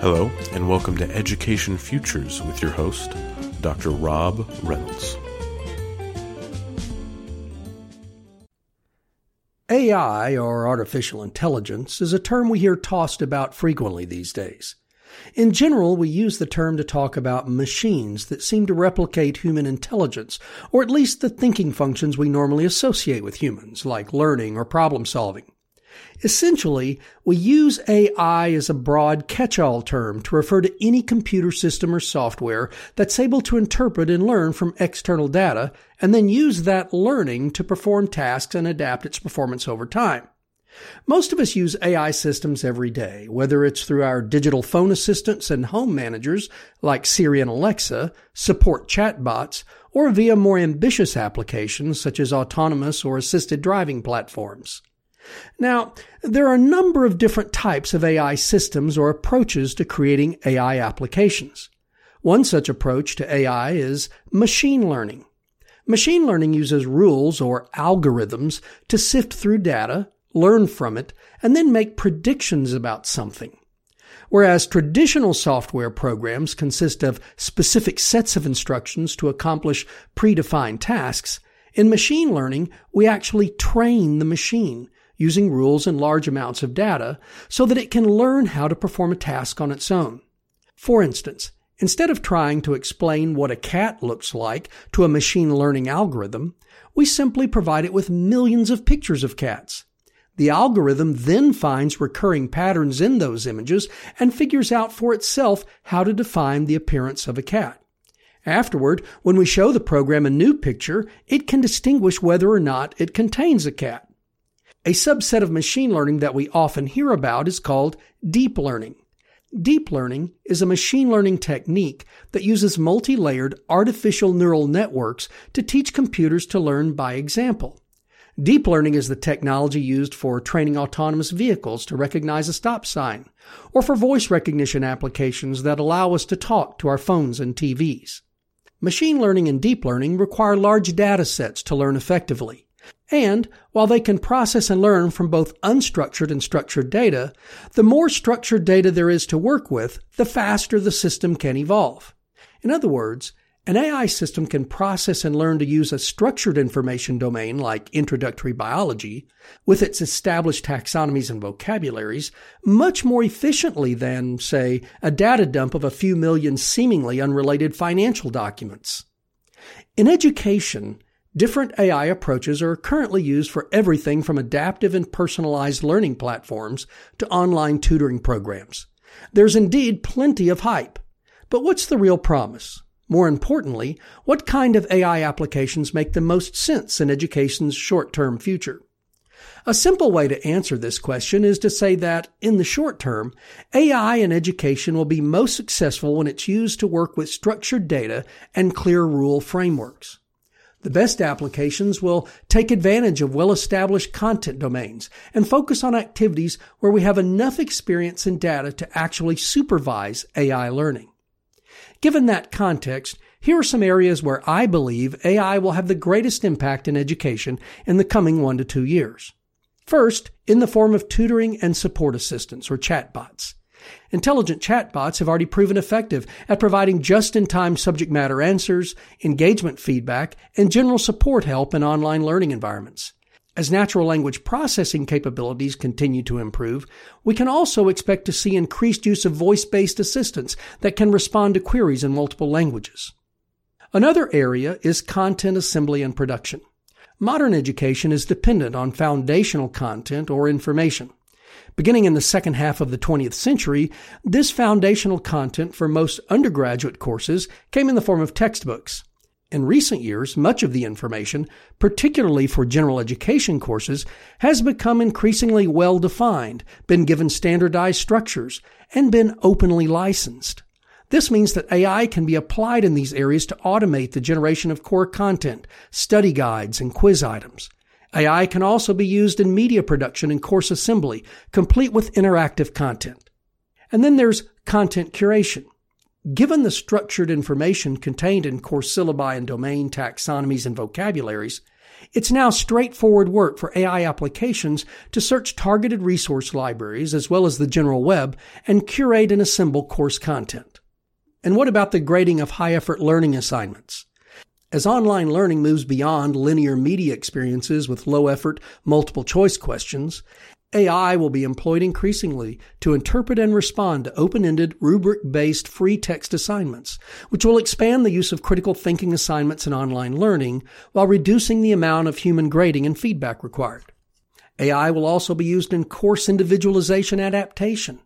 Hello, and welcome to Education Futures with your host, Dr. Rob Reynolds. AI, or artificial intelligence, is a term we hear tossed about frequently these days. In general, we use the term to talk about machines that seem to replicate human intelligence, or at least the thinking functions we normally associate with humans, like learning or problem solving. Essentially, we use AI as a broad catch-all term to refer to any computer system or software that's able to interpret and learn from external data and then use that learning to perform tasks and adapt its performance over time. Most of us use AI systems every day, whether it's through our digital phone assistants and home managers like Siri and Alexa, support chatbots, or via more ambitious applications such as autonomous or assisted driving platforms. Now, there are a number of different types of AI systems or approaches to creating AI applications. One such approach to AI is machine learning. Machine learning uses rules or algorithms to sift through data, learn from it, and then make predictions about something. Whereas traditional software programs consist of specific sets of instructions to accomplish predefined tasks, in machine learning, we actually train the machine using rules and large amounts of data so that it can learn how to perform a task on its own. For instance, instead of trying to explain what a cat looks like to a machine learning algorithm, we simply provide it with millions of pictures of cats. The algorithm then finds recurring patterns in those images and figures out for itself how to define the appearance of a cat. Afterward, when we show the program a new picture, it can distinguish whether or not it contains a cat. A subset of machine learning that we often hear about is called deep learning. Deep learning is a machine learning technique that uses multi-layered artificial neural networks to teach computers to learn by example. Deep learning is the technology used for training autonomous vehicles to recognize a stop sign, or for voice recognition applications that allow us to talk to our phones and TVs. Machine learning and deep learning require large data sets to learn effectively. And while they can process and learn from both unstructured and structured data, the more structured data there is to work with, the faster the system can evolve. In other words, an AI system can process and learn to use a structured information domain like introductory biology with its established taxonomies and vocabularies much more efficiently than, say, a data dump of a few million seemingly unrelated financial documents. In education, Different AI approaches are currently used for everything from adaptive and personalized learning platforms to online tutoring programs. There's indeed plenty of hype. But what's the real promise? More importantly, what kind of AI applications make the most sense in education's short-term future? A simple way to answer this question is to say that, in the short term, AI in education will be most successful when it's used to work with structured data and clear rule frameworks. The best applications will take advantage of well-established content domains and focus on activities where we have enough experience and data to actually supervise AI learning. Given that context, here are some areas where I believe AI will have the greatest impact in education in the coming one to two years. First, in the form of tutoring and support assistance or chatbots. Intelligent chatbots have already proven effective at providing just-in-time subject matter answers, engagement feedback, and general support help in online learning environments. As natural language processing capabilities continue to improve, we can also expect to see increased use of voice-based assistants that can respond to queries in multiple languages. Another area is content assembly and production. Modern education is dependent on foundational content or information. Beginning in the second half of the 20th century, this foundational content for most undergraduate courses came in the form of textbooks. In recent years, much of the information, particularly for general education courses, has become increasingly well defined, been given standardized structures, and been openly licensed. This means that AI can be applied in these areas to automate the generation of core content, study guides, and quiz items. AI can also be used in media production and course assembly, complete with interactive content. And then there's content curation. Given the structured information contained in course syllabi and domain taxonomies and vocabularies, It's now straightforward work for AI applications to search targeted resource libraries as well as the general web and curate and assemble course content. And what about the grading of high effort learning assignments? As online learning moves beyond linear media experiences with low effort, multiple choice questions, AI will be employed increasingly to interpret and respond to open ended, rubric based free text assignments, which will expand the use of critical thinking assignments in online learning while reducing the amount of human grading and feedback required. AI will also be used in course individualization adaptation.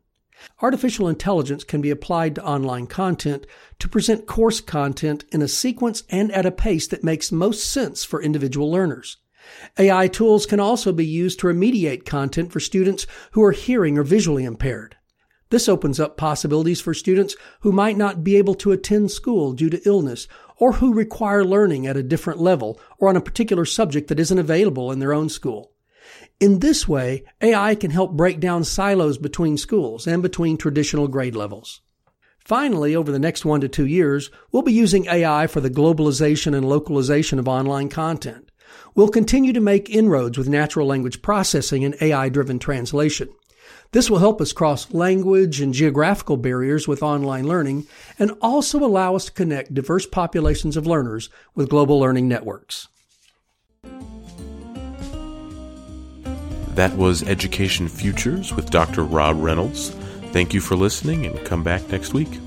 Artificial intelligence can be applied to online content to present course content in a sequence and at a pace that makes most sense for individual learners. AI tools can also be used to remediate content for students who are hearing or visually impaired. This opens up possibilities for students who might not be able to attend school due to illness or who require learning at a different level or on a particular subject that isn't available in their own school. In this way, AI can help break down silos between schools and between traditional grade levels. Finally, over the next one to two years, we'll be using AI for the globalization and localization of online content. We'll continue to make inroads with natural language processing and AI driven translation. This will help us cross language and geographical barriers with online learning and also allow us to connect diverse populations of learners with global learning networks. That was Education Futures with Dr. Rob Reynolds. Thank you for listening and come back next week.